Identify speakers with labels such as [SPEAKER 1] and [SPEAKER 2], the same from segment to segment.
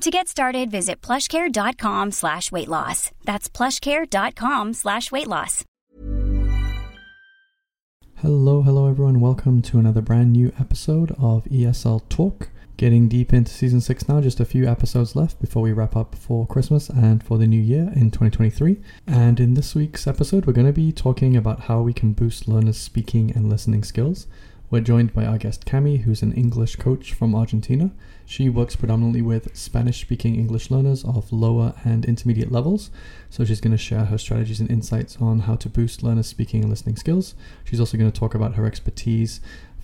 [SPEAKER 1] To get started, visit plushcare.com slash weight loss. That's plushcare.com slash weight loss.
[SPEAKER 2] Hello, hello everyone. Welcome to another brand new episode of ESL Talk. Getting deep into season six now, just a few episodes left before we wrap up for Christmas and for the new year in 2023. And in this week's episode, we're going to be talking about how we can boost learners' speaking and listening skills. We're joined by our guest Cami, who's an English coach from Argentina. She works predominantly with Spanish speaking English learners of lower and intermediate levels. So she's going to share her strategies and insights on how to boost learners' speaking and listening skills. She's also going to talk about her expertise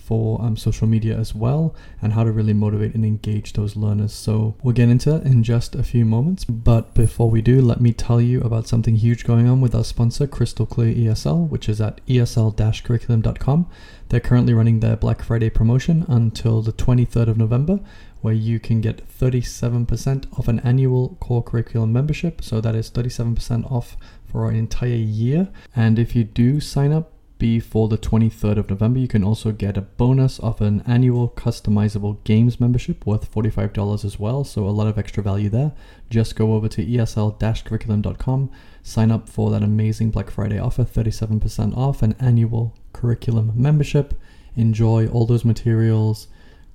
[SPEAKER 2] for um, social media as well and how to really motivate and engage those learners. So we'll get into that in just a few moments. But before we do, let me tell you about something huge going on with our sponsor, Crystal Clear ESL, which is at esl-curriculum.com. They're currently running their Black Friday promotion until the 23rd of November, where you can get 37% off an annual core curriculum membership. So that is 37% off for an entire year. And if you do sign up, before the 23rd of November, you can also get a bonus of an annual customizable games membership worth $45 as well. So, a lot of extra value there. Just go over to esl curriculum.com, sign up for that amazing Black Friday offer 37% off an annual curriculum membership. Enjoy all those materials,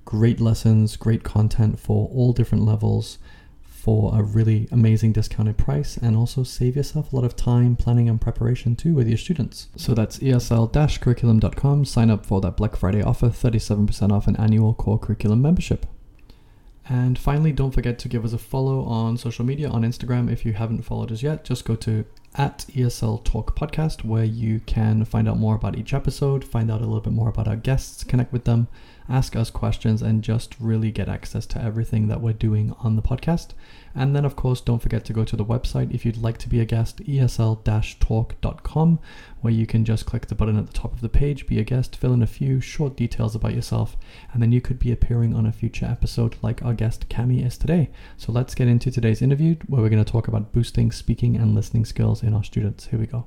[SPEAKER 2] great lessons, great content for all different levels for a really amazing discounted price and also save yourself a lot of time planning and preparation too with your students. So that's esl-curriculum.com. Sign up for that Black Friday offer, 37% off an annual core curriculum membership. And finally, don't forget to give us a follow on social media on Instagram if you haven't followed us yet. Just go to at ESL Talk Podcast where you can find out more about each episode, find out a little bit more about our guests, connect with them, ask us questions, and just really get access to everything that we're doing on the podcast. And then, of course, don't forget to go to the website if you'd like to be a guest, esl talk.com, where you can just click the button at the top of the page, be a guest, fill in a few short details about yourself, and then you could be appearing on a future episode like our guest Cami is today. So let's get into today's interview where we're going to talk about boosting speaking and listening skills in our students. Here we go.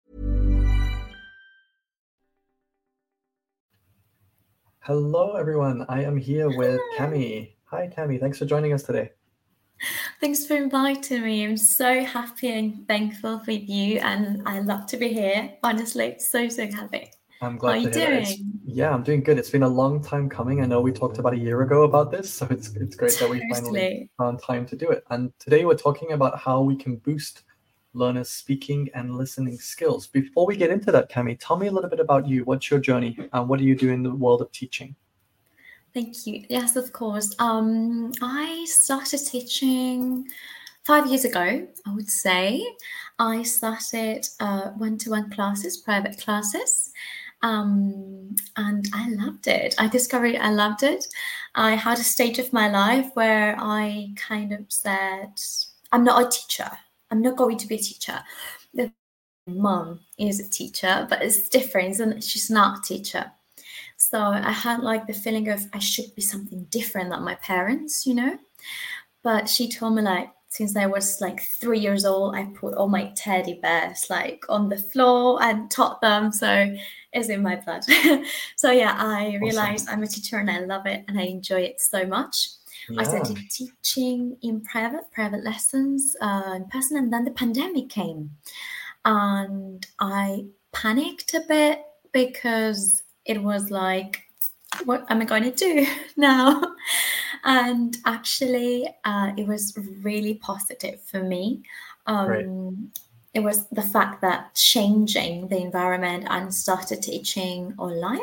[SPEAKER 2] Hello, everyone. I am here with Cami. Hi, Cami. Thanks for joining us today.
[SPEAKER 3] Thanks for inviting me. I'm so happy and thankful for you, and I love to be here. Honestly, so so happy.
[SPEAKER 2] I'm glad
[SPEAKER 3] How
[SPEAKER 2] to
[SPEAKER 3] are you doing?
[SPEAKER 2] Yeah, I'm doing good. It's been a long time coming. I know we talked about a year ago about this, so it's it's great that we finally found time to do it. And today we're talking about how we can boost learners' speaking and listening skills. Before we get into that, Cami, tell me a little bit about you. What's your journey? And what do you do in the world of teaching?
[SPEAKER 3] Thank you. Yes, of course. Um, I started teaching five years ago. I would say I started uh, one-to-one classes, private classes, um, and I loved it. I discovered I loved it. I had a stage of my life where I kind of said, "I'm not a teacher. I'm not going to be a teacher." The mom is a teacher, but it's different, and she's not a teacher. So I had like the feeling of I should be something different than my parents, you know. But she told me like since I was like three years old, I put all my teddy bears like on the floor and taught them. So it's in my blood. so yeah, I realized I'm a teacher and I love it and I enjoy it so much. I started teaching in private, private lessons uh, in person, and then the pandemic came, and I panicked a bit because it was like, what am I going to do now? And actually, uh, it was really positive for me. Um, it was the fact that changing the environment and started teaching online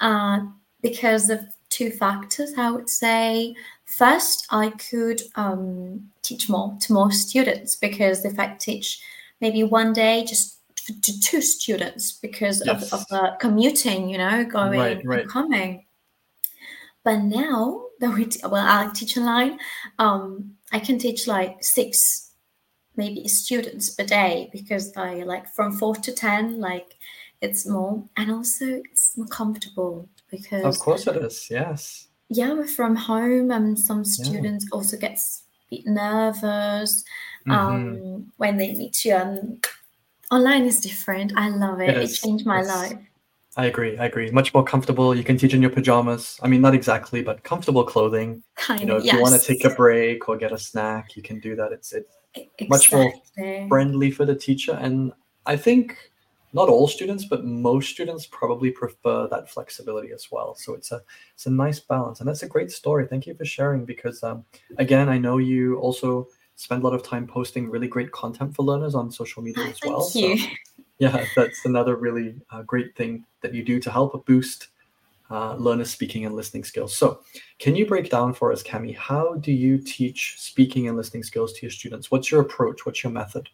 [SPEAKER 3] uh, because of two factors, I would say. First, I could um, teach more to more students because if I teach maybe one day just to two students because
[SPEAKER 2] Yes.
[SPEAKER 3] of, of uh, commuting, you know, going
[SPEAKER 2] Right, right.
[SPEAKER 3] and coming. But now that we, t- well, I teach online, um, I can teach like six, maybe students per day because I like from four to ten, like it's more, and also it's more comfortable because
[SPEAKER 2] Of course it is. Yes.
[SPEAKER 3] yeah, we're from home, and some
[SPEAKER 2] Yeah.
[SPEAKER 3] students also get nervous um, when they meet you. And online is different. I love it.
[SPEAKER 2] It
[SPEAKER 3] It, changed my
[SPEAKER 2] It's-
[SPEAKER 3] life.
[SPEAKER 2] I agree. I agree. Much more comfortable. You can teach in your pajamas. I mean, not exactly, but comfortable clothing.
[SPEAKER 3] Kind
[SPEAKER 2] You know, if you want to take a break or get a snack, you can do that. It's it's
[SPEAKER 3] E-
[SPEAKER 2] much more friendly for the teacher. And I think not all students, but most students probably prefer that flexibility as well. So it's a it's a nice balance, and that's a great story. Thank you for sharing. Because um, again, I know you also spend a lot of time posting really great content for learners on social media
[SPEAKER 3] Ah,
[SPEAKER 2] as
[SPEAKER 3] Thank
[SPEAKER 2] well.
[SPEAKER 3] you.
[SPEAKER 2] So yeah, that's another really uh, great thing that you do to help boost uh, learners' speaking and listening skills. So, can you break down for us, Cami, how do you teach speaking and listening skills to your students? What's your approach? What's your method?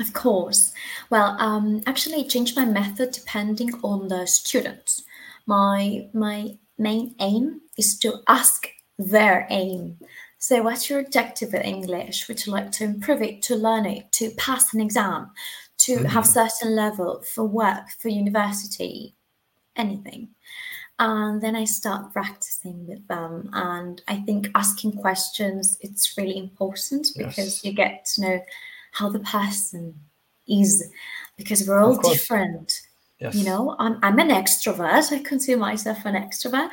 [SPEAKER 3] Of course. Well, um, actually, I changed my method depending on the students. My my main aim is to ask their aim. So, what's your objective with English? Would you like to improve it, to learn it, to pass an exam, to have
[SPEAKER 2] Mhm.
[SPEAKER 3] certain level for work, for university, anything? And then I start practicing with them. And I think asking questions it's really important because
[SPEAKER 2] Yes.
[SPEAKER 3] you get to know how the person is because we're all different.
[SPEAKER 2] Yes.
[SPEAKER 3] You know, I'm, I'm an extrovert. I consider myself an extrovert,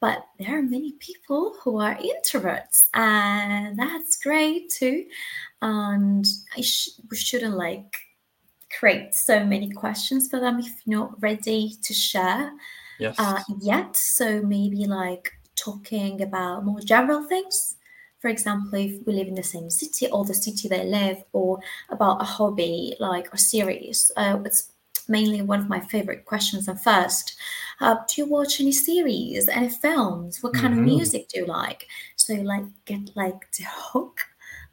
[SPEAKER 3] but there are many people who are introverts, and that's great too. And I sh- we shouldn't like create so many questions for them if you're not ready to share
[SPEAKER 2] Yes.
[SPEAKER 3] uh, yet. So maybe like talking about more general things for example, if we live in the same city or the city they live, or about a hobby like a series. Uh, it's mainly one of my favorite questions. And first, uh, do you watch any series, any films? What kind
[SPEAKER 2] Mhm.
[SPEAKER 3] of music do you like? So you like get like the hook.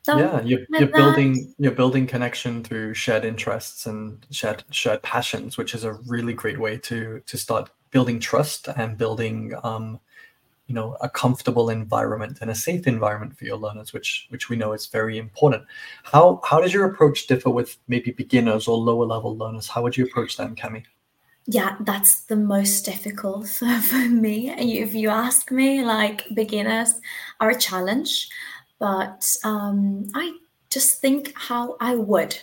[SPEAKER 2] yeah you're, you're building you're building connection through shared interests and shared shared passions which is a really great way to to start building trust and building um you know a comfortable environment and a safe environment for your learners which which we know is very important how how does your approach differ with maybe beginners or lower level learners how would you approach them cami
[SPEAKER 3] Yeah, that's the most difficult for me. If you ask me, like beginners are a challenge, but um, I just think how I would,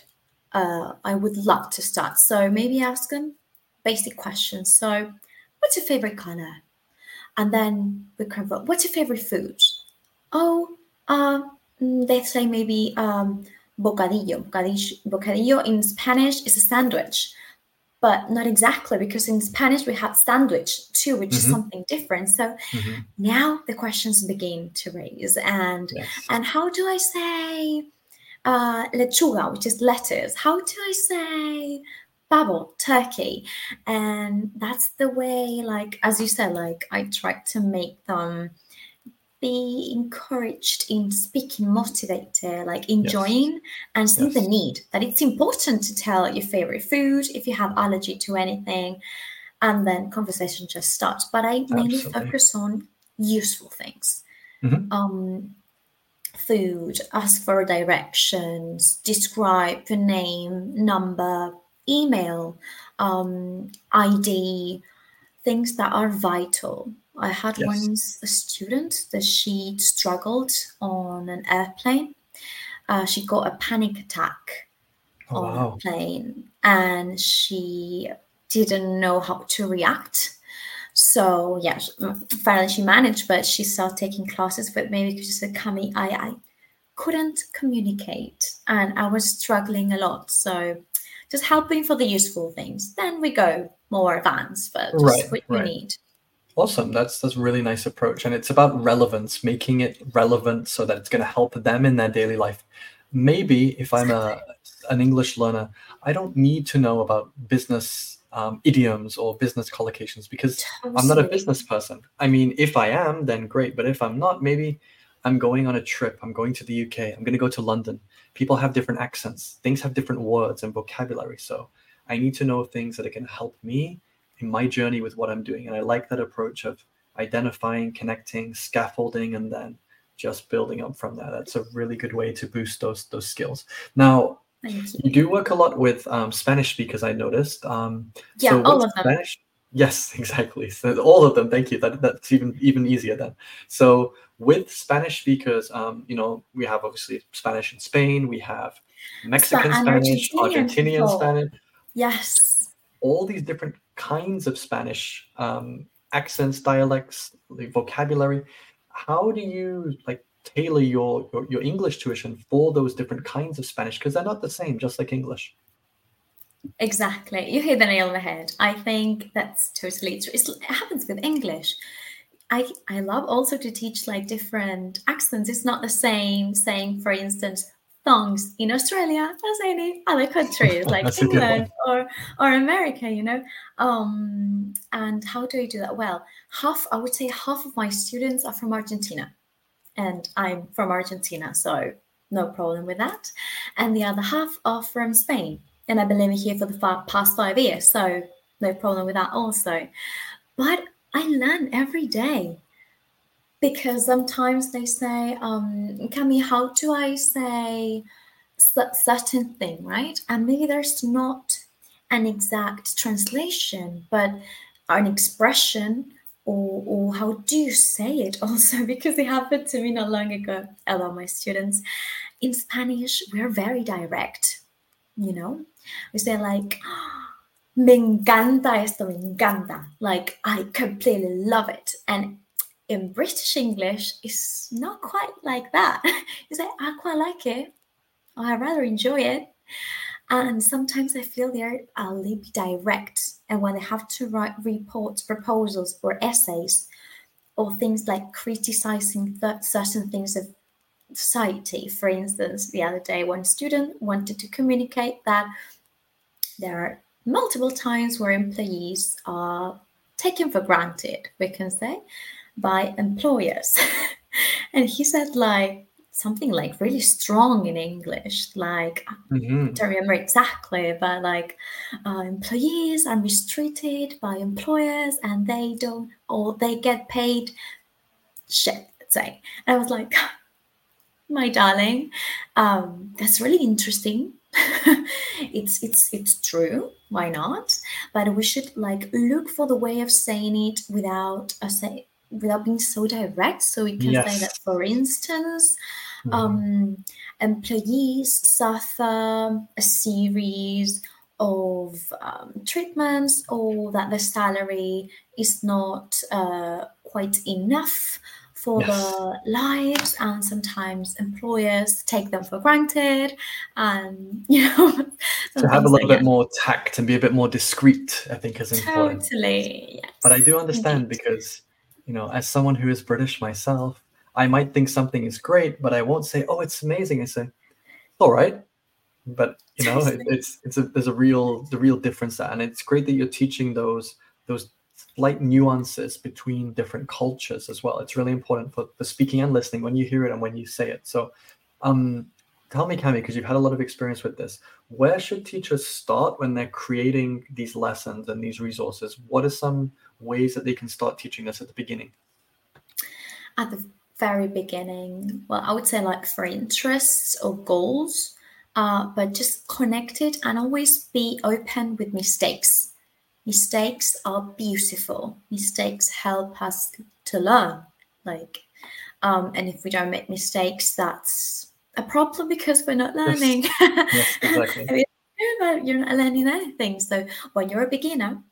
[SPEAKER 3] uh, I would love to start. So maybe ask them basic questions. So, what's your favorite color? And then we cover what's your favorite food? Oh, uh, mm, they say maybe um, bocadillo. bocadillo. Bocadillo in Spanish is a sandwich but not exactly because in Spanish we have sandwich too, which is
[SPEAKER 2] Mhm.
[SPEAKER 3] something different. So
[SPEAKER 2] Mhm.
[SPEAKER 3] now the questions begin to raise, and
[SPEAKER 2] Yes.
[SPEAKER 3] and how do I say uh, lechuga, which is lettuce? How do I say bubble turkey? And that's the way, like as you said, like I try to make them be encouraged in speaking, motivated, like enjoying and seeing the need that it's important to tell your favorite food if you have allergy to anything, and then conversation just starts. But I mainly
[SPEAKER 2] Absolutely.
[SPEAKER 3] focus on useful things.
[SPEAKER 2] Mhm.
[SPEAKER 3] Um, food, ask for directions, describe the name, number, email, um, ID, things that are vital. I had
[SPEAKER 2] Yes.
[SPEAKER 3] once a student that she struggled on an airplane. Uh, she got a panic attack
[SPEAKER 2] oh
[SPEAKER 3] on
[SPEAKER 2] wow
[SPEAKER 3] a plane and she didn't know how to react. So yeah, finally she managed, but she started taking classes. But maybe because she said, "Cami, I, I couldn't communicate and I was struggling a lot." So just helping for the useful things. Then we go more advanced, but just
[SPEAKER 2] Right,
[SPEAKER 3] what you
[SPEAKER 2] right.
[SPEAKER 3] need.
[SPEAKER 2] Awesome. That's that's a really nice approach, and it's about relevance, making it relevant so that it's going to help them in their daily life. Maybe if I'm a an English learner, I don't need to know about business um, idioms or business collocations because I'm not a business person. I mean, if I am, then great. But if I'm not, maybe I'm going on a trip. I'm going to the UK. I'm going to go to London. People have different accents. Things have different words and vocabulary. So I need to know things that to help me in my journey with what I'm doing. And I like that approach of identifying, connecting, scaffolding, and then just building up from there. That's a really good way to boost those those skills. Now,
[SPEAKER 3] you.
[SPEAKER 2] you do work a lot with um, Spanish speakers. I noticed. Um,
[SPEAKER 3] Yeah,
[SPEAKER 2] so
[SPEAKER 3] all of them.
[SPEAKER 2] Spanish, yes, exactly. So all of them. Thank you. That that's even even easier then. So with Spanish speakers, um, you know, we have obviously Spanish in Spain. We have Mexican
[SPEAKER 3] and
[SPEAKER 2] Spanish,
[SPEAKER 3] Argentinian
[SPEAKER 2] Argentinian. Spanish
[SPEAKER 3] Yes.
[SPEAKER 2] all these different kinds of Spanish um, accents, dialects, the vocabulary. How do you like tailor your, your your English tuition for those different kinds of Spanish? Because they're not the same, just like English.
[SPEAKER 3] Exactly. You hit the nail on the head. I think that's totally true. It's, it happens with English. I I love also to teach like different accents. It's not the same saying, for instance, thongs in Australia as any other countries like
[SPEAKER 2] That's a good one.
[SPEAKER 3] England or or America, you know. Um, and how do I do that? Well, half I would say half of my students are from Argentina, and I'm from Argentina, so no problem with that. And the other half are from Spain, and I've been living here for the fa- past five years, so no problem with that also. But I learn every day because sometimes they say, um, how do I say certain thing, right? And maybe there's not an exact translation, but an expression or, or how do you say it also because it happened to me not long ago about my students in spanish we're very direct you know we say like me encanta esto me encanta. Like i completely love it. And in british english it's not quite like that. You say i quite like it. Or i rather enjoy it. And sometimes I feel they're a little bit direct. And when they have to write reports, proposals, or essays, or things like criticizing th- certain things of society. For instance, the other day, one student wanted to communicate that there are multiple times where employees are taken for granted, we can say, by employers. and he said, like, something like really strong in English, like mm-hmm. I don't remember exactly, but like uh, employees are mistreated by employers and they don't, or they get paid shit, let's say. And I was like, my darling, um, that's really interesting. it's it's it's true. Why not? But we should like look for the way of saying it without a say without being so direct. So we can yes. say that, for instance, mm-hmm. um, employees suffer a series of um, treatments or that the salary is not uh, quite enough for yes. the lives and sometimes employers take them for granted and you know
[SPEAKER 2] to have a little bit more tact and be a bit more discreet i think is important
[SPEAKER 3] totally yes.
[SPEAKER 2] but i do understand Indeed. because you know as someone who is british myself i might think something is great but i won't say oh it's amazing i say all right but you know it, it's it's a there's a real the real difference there and it's great that you're teaching those those slight nuances between different cultures as well. It's really important for, for speaking and listening when you hear it and when you say it. So, um, tell me, Cami, because you've had a lot of experience with this, where should teachers start when they're creating these lessons and these resources? What are some ways that they can start teaching this at the beginning?
[SPEAKER 3] At the very beginning, well, I would say like for interests or goals, uh, but just connect it and always be open with mistakes mistakes are beautiful. Mistakes help us to learn. Like, um, and if we don't make mistakes, that's a problem because we're not learning.
[SPEAKER 2] Yes, yes exactly.
[SPEAKER 3] you're not learning anything. So when you're a beginner,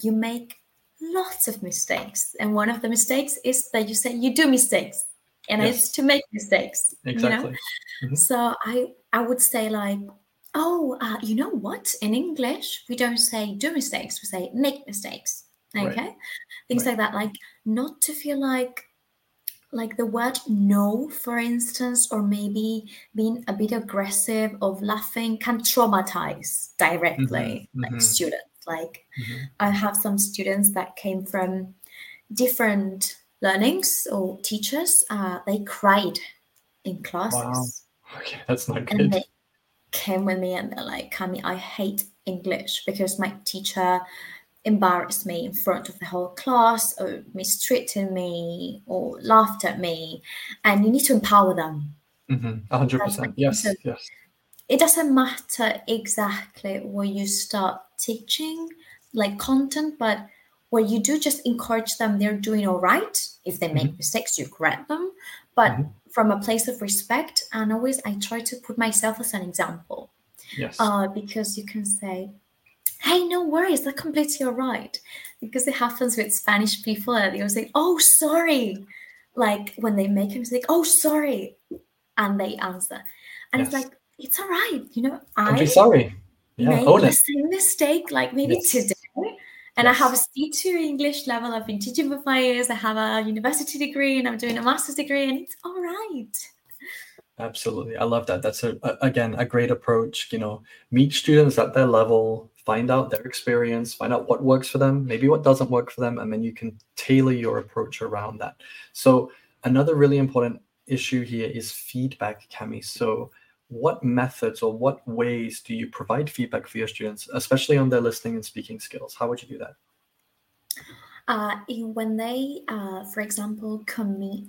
[SPEAKER 3] you make lots of mistakes, and one of the mistakes is that you say you do mistakes, and yes. it's to make mistakes.
[SPEAKER 2] Exactly.
[SPEAKER 3] You know? mm-hmm. So I I would say like Oh, uh, you know what? In English, we don't say do mistakes, we say make mistakes. Okay. Right. Things right. like that. Like not to feel like like the word no, for instance, or maybe being a bit aggressive of laughing can traumatize directly mm-hmm. like mm-hmm. students. Like mm-hmm. I have some students that came from different learnings or teachers. Uh, they cried in classes. Wow.
[SPEAKER 2] Okay, that's not good. And they,
[SPEAKER 3] came with me and they're like, Cami, I hate English because my teacher embarrassed me in front of the whole class or mistreated me or laughed at me. And you need to empower them.
[SPEAKER 2] Mm-hmm. 100%. Yes, so yes.
[SPEAKER 3] It doesn't matter exactly where you start teaching, like content, but where you do just encourage them, they're doing all right. If they make mm-hmm. mistakes, you correct them. But mm-hmm from a place of respect and always i try to put myself as an example.
[SPEAKER 2] Yes.
[SPEAKER 3] Uh, because you can say hey no worries that's completely all right. Because it happens with spanish people and they'll say oh sorry. Like when they make a mistake oh sorry and they answer. And yes. it's like it's all right you know
[SPEAKER 2] i'm sorry.
[SPEAKER 3] Yeah, made the same mistake like maybe yes. today and yes. I have a C2 English level. I've been teaching for five years. I have a university degree and I'm doing a master's degree, and it's all right.
[SPEAKER 2] Absolutely. I love that. That's a, a, again a great approach. You know, meet students at their level, find out their experience, find out what works for them, maybe what doesn't work for them, and then you can tailor your approach around that. So another really important issue here is feedback, Cami. So what methods or what ways do you provide feedback for your students, especially on their listening and speaking skills? How would you do that?
[SPEAKER 3] Uh, when they, uh, for example, commit,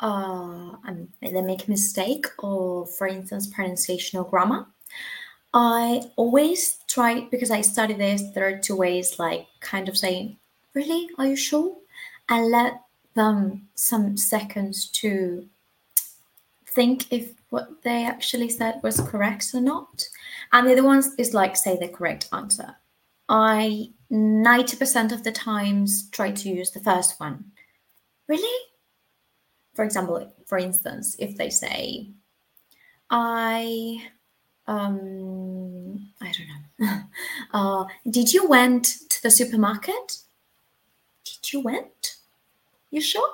[SPEAKER 3] uh, um, they make a mistake, or for instance, pronunciation or grammar, I always try because I study this. There are two ways, like kind of saying, "Really, are you sure?" and let them some seconds to think if what they actually said was correct or not. And the other ones is like say the correct answer. I 90% of the times try to use the first one. Really? For example, for instance, if they say, I um I don't know. uh did you went to the supermarket? Did you went? You sure?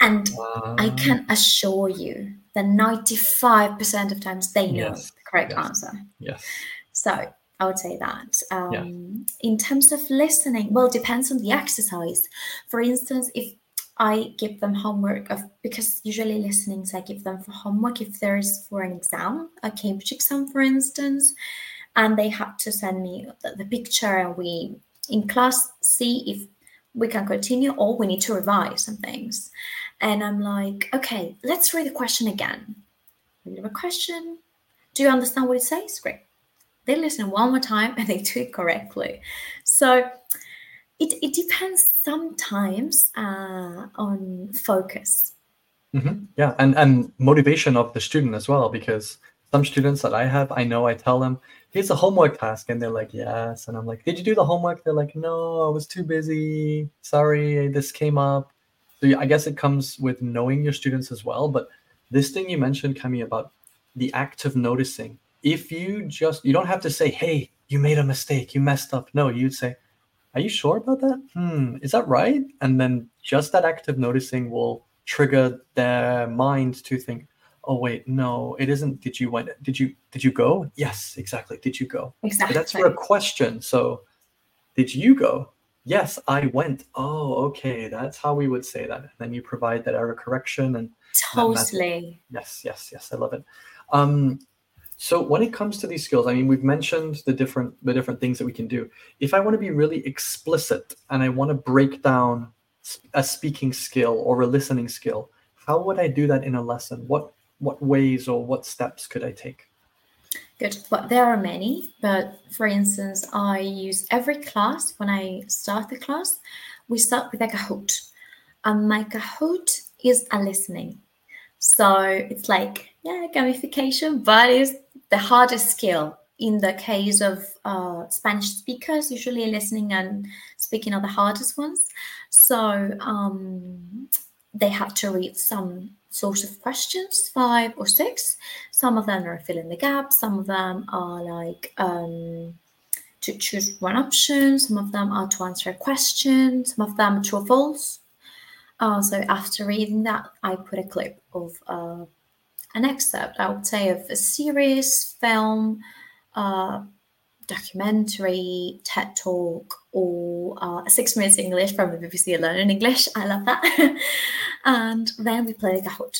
[SPEAKER 3] And I can assure you then 95% of times they know
[SPEAKER 2] Yes,
[SPEAKER 3] the correct
[SPEAKER 2] yes.
[SPEAKER 3] answer.
[SPEAKER 2] Yes.
[SPEAKER 3] So I would say that. Um,
[SPEAKER 2] Yeah.
[SPEAKER 3] In terms of listening, well, it depends on the exercise. For instance, if I give them homework of because usually listenings I give them for homework if there's for an exam, a Cambridge exam, for instance, and they have to send me the, the picture, and we in class see if we can continue or we need to revise some things. And I'm like, okay, let's read the question again. Read the question. Do you understand what it says? Great they listen one more time and they do it correctly. So it, it depends sometimes uh, on focus.
[SPEAKER 2] hmm Yeah, and and motivation of the student as well, because some students that I have, I know I tell them, here's a homework task, and they're like, yes, and I'm like, did you do the homework? They're like, no, I was too busy. Sorry, this came up. So yeah, I guess it comes with knowing your students as well. But this thing you mentioned, Cami, about the act of noticing. If you just you don't have to say, hey, you made a mistake, you messed up. No, you'd say, are you sure about that? Hmm, is that right? And then just that act of noticing will trigger their mind to think, oh wait, no, it isn't. Did you went? Did you did you go? Yes, exactly. Did you go? But
[SPEAKER 3] Exactly.
[SPEAKER 2] that's for a question. So, did you go? Yes, I went. Oh, okay. That's how we would say that. And then you provide that error correction and.
[SPEAKER 3] Totally.
[SPEAKER 2] Yes, yes, yes. I love it. Um, so when it comes to these skills, I mean, we've mentioned the different the different things that we can do. If I want to be really explicit and I want to break down a speaking skill or a listening skill, how would I do that in a lesson? What what ways or what steps could I take?
[SPEAKER 3] Good. Well, there are many, but for instance, I use every class when I start the class, we start with a Kahoot. And my Kahoot is a listening. So it's like, yeah, gamification, but it's the hardest skill in the case of uh, Spanish speakers, usually listening and speaking are the hardest ones. So um, they have to read some sort of questions, five or six. Some of them are fill in the gap, some of them are like um, to choose one option, some of them are to answer a question, some of them are true or false. Uh, so after reading that, I put a clip of uh, an excerpt, I would say, of a series, film, uh, documentary, TED talk, or uh, six minutes English from the BBC Learning English. I love that. and then we play Kahoot.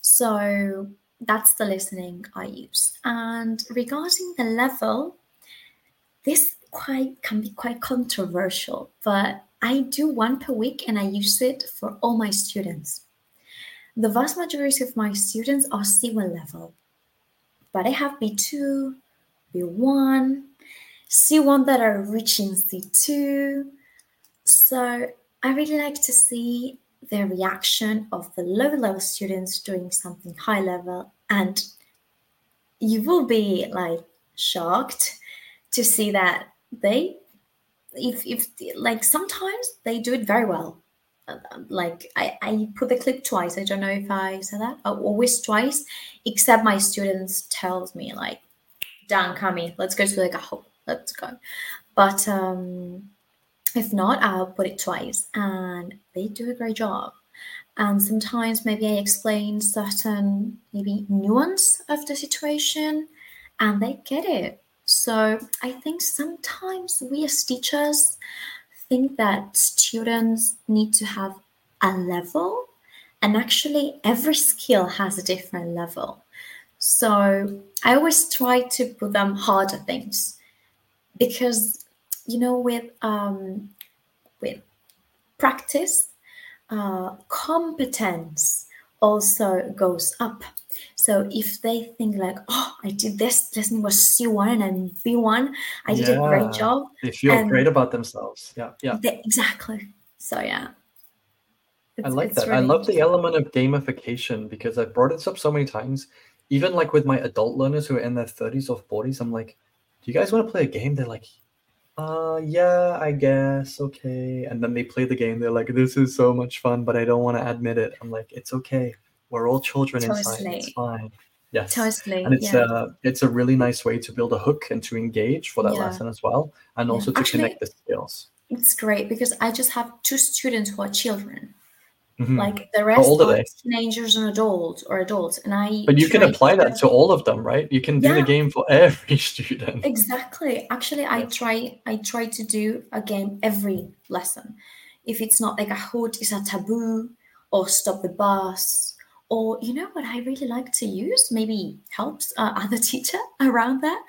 [SPEAKER 3] So that's the listening I use. And regarding the level, this quite can be quite controversial, but I do one per week and I use it for all my students. The vast majority of my students are C1 level, but I have B2, B1, C1 that are reaching C2. So I really like to see the reaction of the low level students doing something high level, and you will be like shocked to see that they if if like sometimes they do it very well like I, I put the clip twice i don't know if i said that uh, always twice except my students tells me like dan Cami let's go to the gaho let's go. But um if not i'll put it twice and they do a great job. And sometimes maybe i explain certain maybe nuance of the situation and they get it. So I think sometimes we as teachers think that students need to have a level, and actually, every skill has a different level. So I always try to put them harder things because you know with um, with practice, uh, competence also goes up. So if they think like, oh, I did this lesson was C1 and B1, I did a great job.
[SPEAKER 2] They feel great about themselves. Yeah, yeah.
[SPEAKER 3] They- exactly. So yeah.
[SPEAKER 2] I like
[SPEAKER 3] it's
[SPEAKER 2] that. I love the element of gamification because I've brought this up so many times. Even like with my adult learners who are in their 30s or 40s, I'm like, do you guys want to play a game? They're like, uh, yeah, I guess. Okay. And then they play the game. They're like, this is so much fun, but I don't want to admit it. I'm like, it's okay. We're all children inside. It's
[SPEAKER 3] Totally.
[SPEAKER 2] fine. Yes.
[SPEAKER 3] Totally.
[SPEAKER 2] And it's
[SPEAKER 3] yeah.
[SPEAKER 2] uh it's a really nice way to build a hook and to engage for that
[SPEAKER 3] Yeah.
[SPEAKER 2] lesson as well. And also to
[SPEAKER 3] Actually-
[SPEAKER 2] connect the skills.
[SPEAKER 3] it's great because I just have two students who are children.
[SPEAKER 2] Mhm.
[SPEAKER 3] Like the rest
[SPEAKER 2] are
[SPEAKER 3] teenagers and adults or adults. And I
[SPEAKER 2] But you can apply that to all of them, right? You can do the game for every student.
[SPEAKER 3] Exactly. Actually, I try I try to do a game every lesson. If it's not like Kahoot is a taboo or stop the bus or you know what I really like to use maybe helps uh, other teacher around that.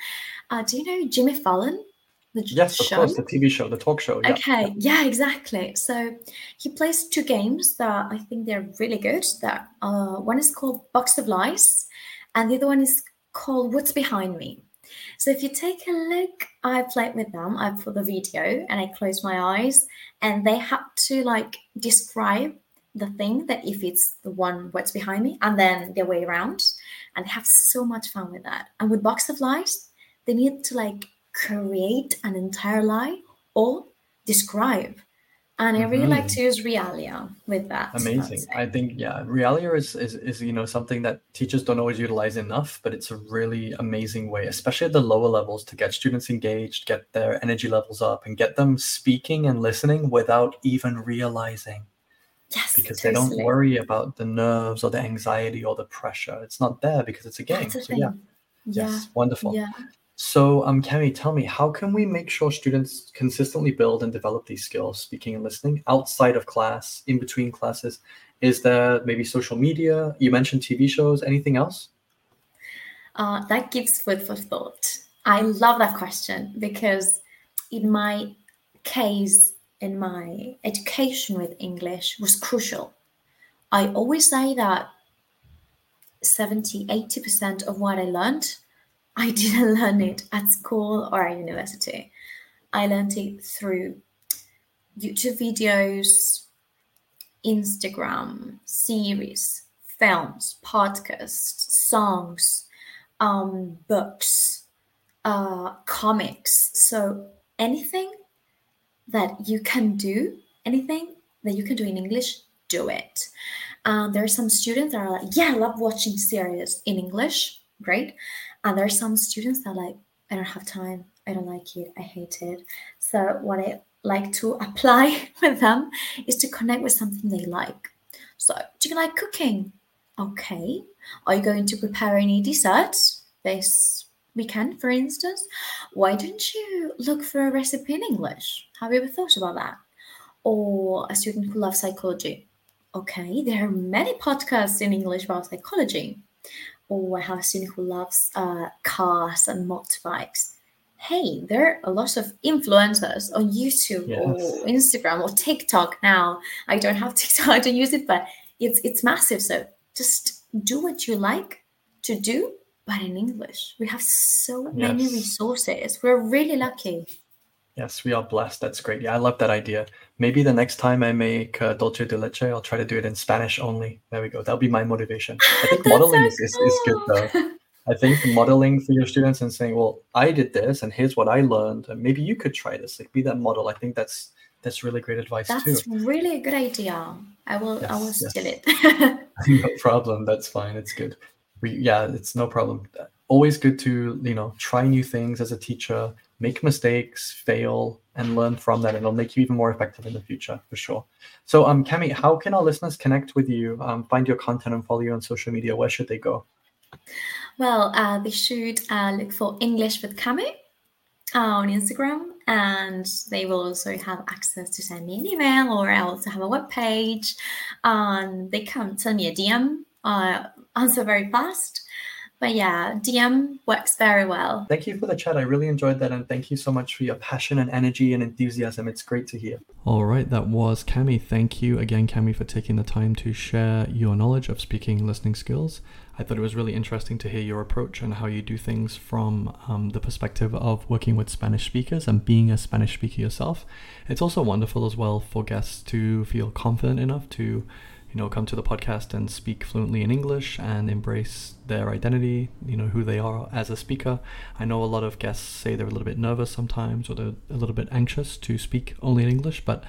[SPEAKER 3] Uh, do you know Jimmy Fallon? The
[SPEAKER 2] Yes, of course, the TV show, the talk show. Yeah.
[SPEAKER 3] Okay, yeah, exactly. So he plays two games that I think they're really good. That uh, one is called Box of Lies, and the other one is called What's Behind Me. So if you take a look, I played with them. I put the video and I closed my eyes, and they had to like describe the thing that if it's the one what's behind me, and then the way around, and they have so much fun with that. And with Box of Lies, they need to like create an entire lie or describe. And I really like
[SPEAKER 2] Mhm.
[SPEAKER 3] to use Realia with that.
[SPEAKER 2] Amazing. I think yeah, Realia is, is is you know something that teachers don't always utilize enough, but it's a really amazing way, especially at the lower levels, to get students engaged, get their energy levels up, and get them speaking and listening without even realizing.
[SPEAKER 3] Yes,
[SPEAKER 2] Because they don't worry about the nerves or the anxiety or the pressure. It's not there because it's a game.
[SPEAKER 3] The
[SPEAKER 2] So yeah.
[SPEAKER 3] Yeah.
[SPEAKER 2] yes, wonderful.
[SPEAKER 3] Yeah.
[SPEAKER 2] So, um, Cami, tell me, how can we make sure students consistently build and develop these skills, speaking and listening, outside of class, in between classes? Is there maybe social media? You mentioned TV shows. Anything else?
[SPEAKER 3] Uh, that gives food for thought. I love that question because, in my case, in my education with English was crucial. I always say that 70 80% of what I learned, I didn't learn it at school or at university. I learned it through YouTube videos, Instagram, series, films, podcasts, songs, um, books, uh, comics. So anything that you can do, anything that you can do in English, do it. Um, there are some students that are like, yeah, I love watching series in English, great. And there are some students that like, I don't have time, I don't like it, I hate it. So what I like to apply with them is to connect with something they like. So, do you like cooking? Okay. Are you going to prepare any desserts this weekend, for instance? Why don't you look for a recipe in English? Have you ever thought about that? Or a student who loves psychology. Okay, there are many podcasts in English about psychology. Or I have a student who loves uh, cars and motorbikes. Hey, there are a lot of influencers on YouTube
[SPEAKER 2] Yes.
[SPEAKER 3] or Instagram or TikTok now. I don't have TikTok, I don't use it, but it's it's massive. So just do what you like to do, but in English. We have so many resources. We're really lucky.
[SPEAKER 2] Yes, we are blessed. That's great. Yeah, I love that idea. Maybe the next time I make uh, dulce de leche, I'll try to do it in Spanish only. There we go. That'll be my motivation. I think modeling
[SPEAKER 3] so
[SPEAKER 2] is, is, is good though. I think modeling for your students and saying, "Well, I did this, and here's what I learned, and maybe you could try this." Like, be that model. I think that's that's really great advice too.
[SPEAKER 3] That's really a good idea. I will I will
[SPEAKER 2] Yes, yes.
[SPEAKER 3] steal it.
[SPEAKER 2] no problem. That's fine. It's good. We, yeah, it's no problem. Always good to you know try new things as a teacher, make mistakes, fail, and learn from that, and it'll make you even more effective in the future for sure. So, um, Cami, how can our listeners connect with you, um, find your content, and follow you on social media? Where should they go?
[SPEAKER 3] well, uh, they should uh, look for English with Kami uh, on Instagram, and they will also have access to send me an email, or I also have a web page. Um, they can send me a DM. Uh, answer very fast, but yeah, DM works very well.
[SPEAKER 2] Thank you for the chat. I really enjoyed that, and thank you so much for your passion and energy and enthusiasm. It's great to hear.
[SPEAKER 4] All right, that was Cami. Thank you again, Cami, for taking the time to share your knowledge of speaking and listening skills. I thought it was really interesting to hear your approach and how you do things from um, the perspective of working with Spanish speakers and being a Spanish speaker yourself. It's also wonderful as well for guests to feel confident enough to, you know, come to the podcast and speak fluently in English and embrace their identity, you know, who they are as a speaker. I know a lot of guests say they're a little bit nervous sometimes or they're a little bit anxious to speak only in English, but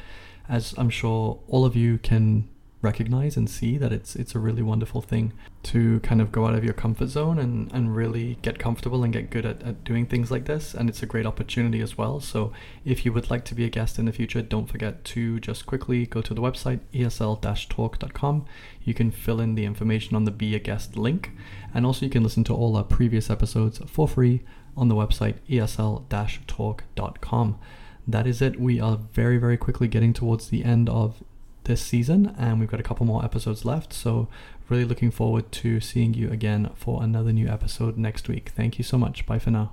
[SPEAKER 4] as I'm sure all of you can
[SPEAKER 2] recognize and see that it's it's a really wonderful thing to kind of go out of your comfort zone and, and really get comfortable and get good at, at doing things like this. And it's a great opportunity as well. So if you would like to be a guest in the future don't forget to just quickly go to the website esl-talk.com you can fill in the information on the be a guest link. And also you can listen to all our previous episodes for free on the website esl-talk.com that is it. We are very very quickly getting towards the end of this season, and we've got a couple more episodes left. So, really looking forward to seeing you again for another new episode next week. Thank you so much. Bye for now.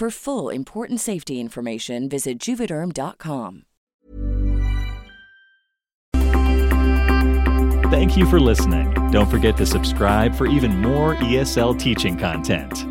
[SPEAKER 5] For full important safety information, visit juvederm.com.
[SPEAKER 6] Thank you for listening. Don't forget to subscribe for even more ESL teaching content.